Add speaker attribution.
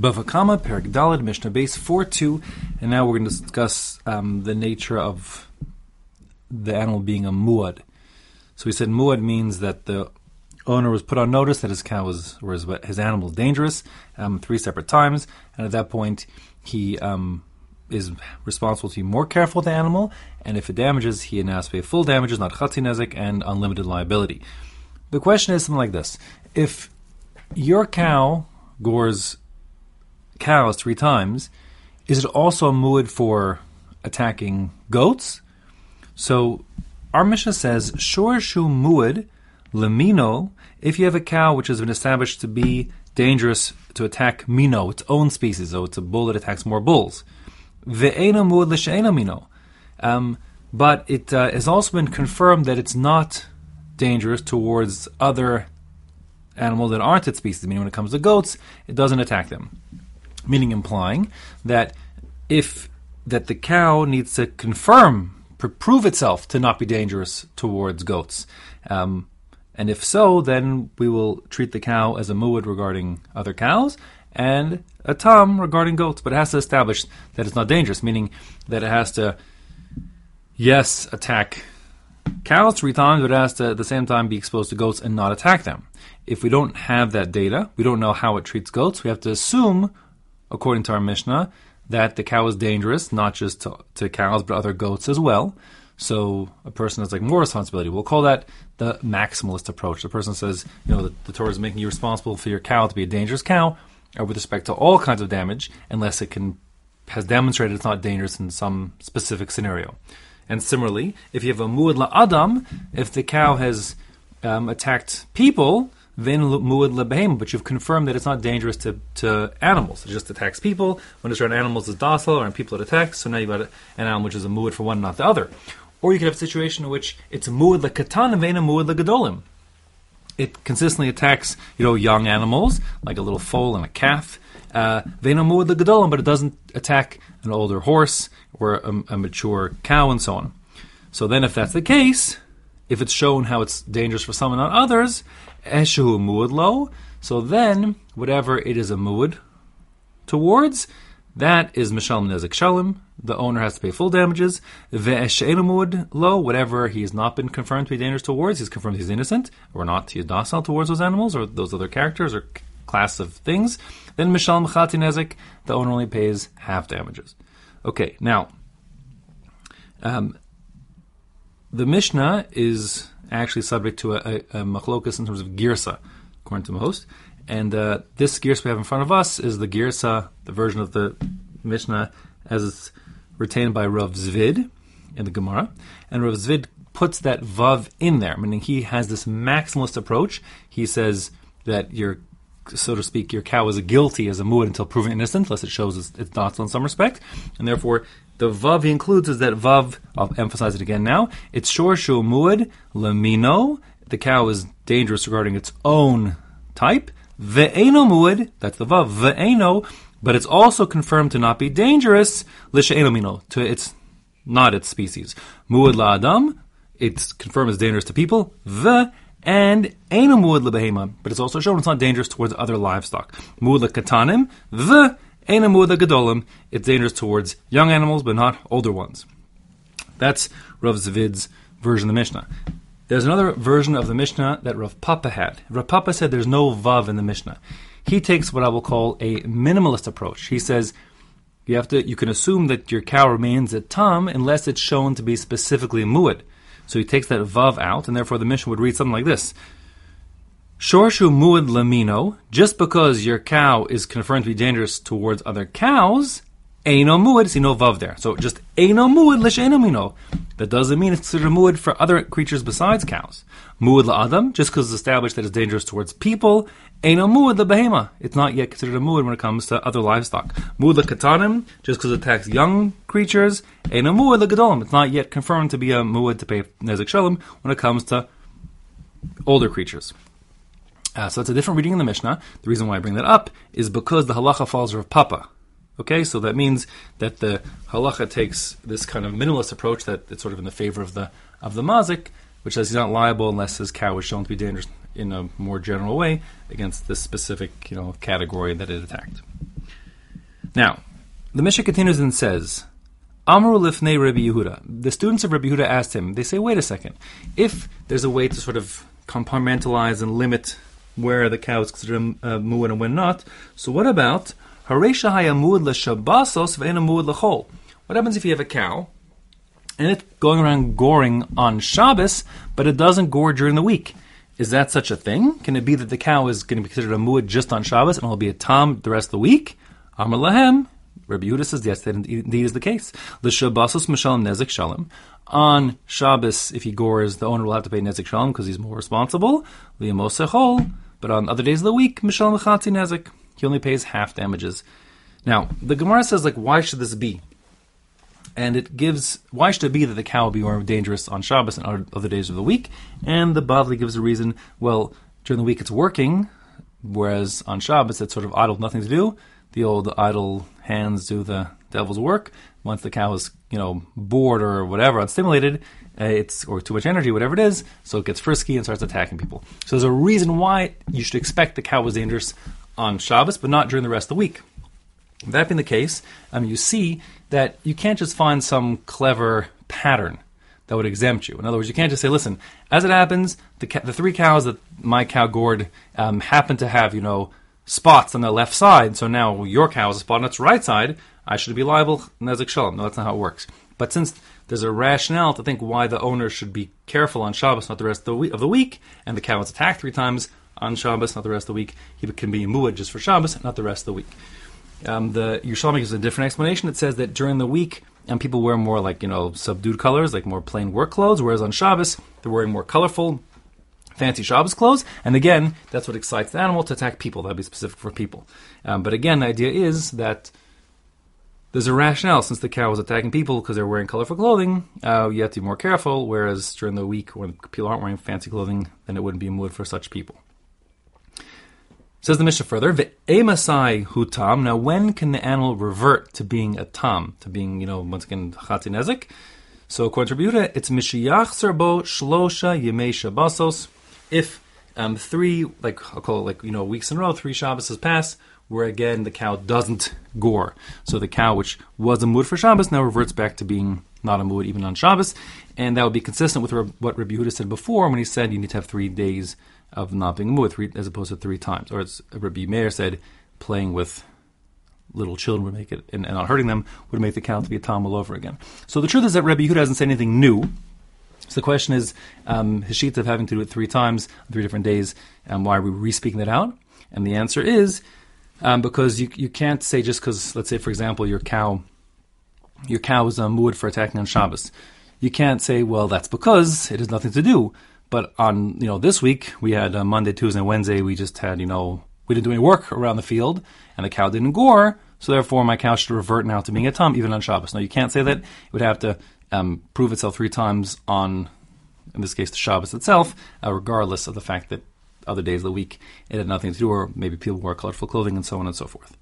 Speaker 1: Bava Kamma, Perik Dalad, Mishnah Beis 4 2. And now we're going to discuss um, the nature of the animal being a muad. So we said muad means that the owner was put on notice that his cow was, or his, his animal dangerous um, three separate times. And at that point, he um, is responsible to be more careful with the animal. And if it damages, he has to pay full damages, not chatzinezik, and unlimited liability. The question is something like this If your cow gores cows three times, is it also a muad for attacking goats? So our Mishnah says, Shor shu muad lemino, if you have a cow which has been established to be dangerous to attack mino, its own species, so it's a bull that attacks more bulls. Ve'ena muad l'she'ena mino. Um, but it uh, has also been confirmed that it's not dangerous towards other animals that aren't its species. Meaning, when it comes to goats, it doesn't attack them meaning implying that if that the cow needs to confirm, pr- prove itself to not be dangerous towards goats. Um, and if so, then we will treat the cow as a muad regarding other cows and a tam regarding goats. But it has to establish that it's not dangerous, meaning that it has to, yes, attack cows three times, but it has to at the same time be exposed to goats and not attack them. If we don't have that data, we don't know how it treats goats, we have to assume according to our Mishnah, that the cow is dangerous, not just to, to cows, but other goats as well. So a person has like more responsibility. We'll call that the maximalist approach. The person says, you know, the, the Torah is making you responsible for your cow to be a dangerous cow, or with respect to all kinds of damage, unless it can has demonstrated it's not dangerous in some specific scenario. And similarly, if you have a muad la adam, if the cow has um, attacked people, but you've confirmed that it's not dangerous to, to animals. It just attacks people. When it's around animals, it's docile, or on people it attacks. So now you've got an animal which is a muad for one, not the other. Or you could have a situation in which it's a muad lekatan and a muad legadolim. It consistently attacks, you know, young animals like a little foal and a calf. Uh, vena muad legadolim, but it doesn't attack an older horse or a, a mature cow and so on. So then, if that's the case, if it's shown how it's dangerous for some and not others, eshu muad lo. So then, whatever it is a muad towards, that is mishal nezik shalim. The owner has to pay full damages. Ve'esheinu muad lo. Whatever he has not been confirmed to be dangerous towards, he's confirmed he's innocent or not. He's docile towards those animals or those other characters or class of things. Then mishal mechati nezik. The owner only pays half damages. Okay, now. Um, the Mishnah is actually subject to a, a, a machlokas in terms of girsa, according to most. And uh, this girsa we have in front of us is the girsa, the version of the Mishnah as it's retained by Rav Zvid in the Gemara. And Rav Zvid puts that vav in there, meaning he has this maximalist approach. He says that your, so to speak, your cow is guilty as a muad until proven innocent, unless it shows it's, it's docile in some respect, and therefore the vav he includes is that vav. I'll emphasize it again now. It's shor shu muad lamino. The cow is dangerous regarding its own type. Ve'eno muad. That's the vav. Ve'eno. But it's also confirmed to not be dangerous. Lishe'eno mino. To its not its species. Muad la adam. It's confirmed as dangerous to people. Ve and eno muad lebehema. But it's also shown it's not dangerous towards other livestock. Muad katanim. Ve Einamuda Gadolim, it's dangerous towards young animals, but not older ones. That's Rav Zvid's version of the Mishnah. There's another version of the Mishnah that Rav Papa had. Rav Papa said there's no Vav in the Mishnah. He takes what I will call a minimalist approach. He says you have to you can assume that your cow remains a tam unless it's shown to be specifically muad. So he takes that vav out, and therefore the Mishnah would read something like this: Shorshu muad lamino, just because your cow is confirmed to be dangerous towards other cows, Eino muad, see no vav there. So just Eino muad l'she'eno That doesn't mean it's considered muad for other creatures besides cows. Muad la'adam, just because it's established that it's dangerous towards people, Eino muad behema. It's not yet considered a muad when it comes to other livestock. Muad la'katanim, just because it attacks young creatures, Eino muad la'gadolim. It's not yet confirmed to be a muad to pay nezik shalom when it comes to older creatures. Uh, so it's a different reading in the Mishnah. The reason why I bring that up is because the halacha falls of Papa. Okay, so that means that the halacha takes this kind of minimalist approach that it's sort of in the favor of the of the mazik, which says he's not liable unless his cow is shown to be dangerous in a more general way against this specific you know category that it attacked. Now, the Mishnah continues and says, Amru lifnei Rabbi Yehuda. The students of Rabbi Yehuda asked him, they say, wait a second, if there's a way to sort of compartmentalize and limit where the cow is considered uh, muad and when not, so what about Haresha hayamud l'shabasos ve'enamud l'chol? What happens if you have a cow and it's going around goring on Shabbos, but it doesn't gore during the week? Is that such a thing? Can it be that the cow is going to be considered a muad just on Shabbos and it'll be a tom the rest of the week? Amar Rabbi Yehuda says yes, that indeed is the case. The Shabbosos Mishalem Nezek Shalom. On Shabbos, if he gores, the owner will have to pay Nezek Shalom because he's more responsible. Liamosechol. But on other days of the week, Mishalem Chatzi Nezek. He only pays half damages. Now, the Gemara says, like, why should this be? And it gives, why should it be that the cow be more dangerous on Shabbos and other days of the week? And the Bavli gives a reason, well, during the week it's working, whereas on Shabbos it's sort of idle, nothing to do. The old idle hands do the devil's work. Once the cow is, you know, bored or whatever, unstimulated, uh, it's or too much energy, whatever it is, so it gets frisky and starts attacking people. So there's a reason why you should expect the cow was dangerous on Shabbos, but not during the rest of the week. That being the case, um, you see that you can't just find some clever pattern that would exempt you. In other words, you can't just say, listen, as it happens, the, ca- the three cows that my cow gored um, happen to have, you know, spots on the left side, so now your cow has a spot on its right side, I should be liable, Nezek Shalom. No, that's not how it works. But since there's a rationale to think why the owner should be careful on Shabbos, not the rest of the week, of the week and the cow was attacked three times on Shabbos, not the rest of the week, he can be muad just for Shabbos, not the rest of the week. Um, the Yerushalmi gives a different explanation. It says that during the week, and um, people wear more like you know subdued colors, like more plain work clothes, whereas on Shabbos they're wearing more colorful, fancy Shabbos clothes. And again, that's what excites the animal to attack people. That'd be specific for people. Um, but again, the idea is that there's a rationale since the cow was attacking people because they're wearing colorful clothing. Uh, you have to be more careful. Whereas during the week when people aren't wearing fancy clothing, then it wouldn't be a muad for such people. Says the Mishnah further, Ve'emasai hutam. Now, when can the animal revert to being a tam, to being, you know, once again, chatinezik? So, according to it's Mishiyach Serbo Shlosha Yemei Shabbosos if um, three, like I'll call it like you know weeks in a row, three Shabbos has passed, where again the cow doesn't gore. So the cow, which was a muad for Shabbos, now reverts back to being not a muad even on Shabbos, and that would be consistent with what Rabbi Yehuda said before when he said you need to have three days of not being a muad, three, as opposed to three times. Or as Rabbi Meir said, playing with little children would make it, and, and not hurting them would make the cow to be a tom all over again. So the truth is that Rabbi Yehuda doesn't say anything new. So the question is, um, sheet of having to do it three times, on three different days, and why are we re-speaking that out? And the answer is um, because you you can't say just because, let's say, for example, your cow, your cow is a muad for attacking on Shabbos. You can't say, well, that's because it has nothing to do. But on you know this week we had uh, Monday, Tuesday, and Wednesday we just had you know we didn't do any work around the field and the cow didn't gore, so therefore my cow should revert now to being a tom even on Shabbos. Now you can't say that; it would have to um, prove itself three times on, in this case, the Shabbos itself, uh, regardless of the fact that other days of the week it had nothing to do, or maybe people wore colorful clothing and so on and so forth.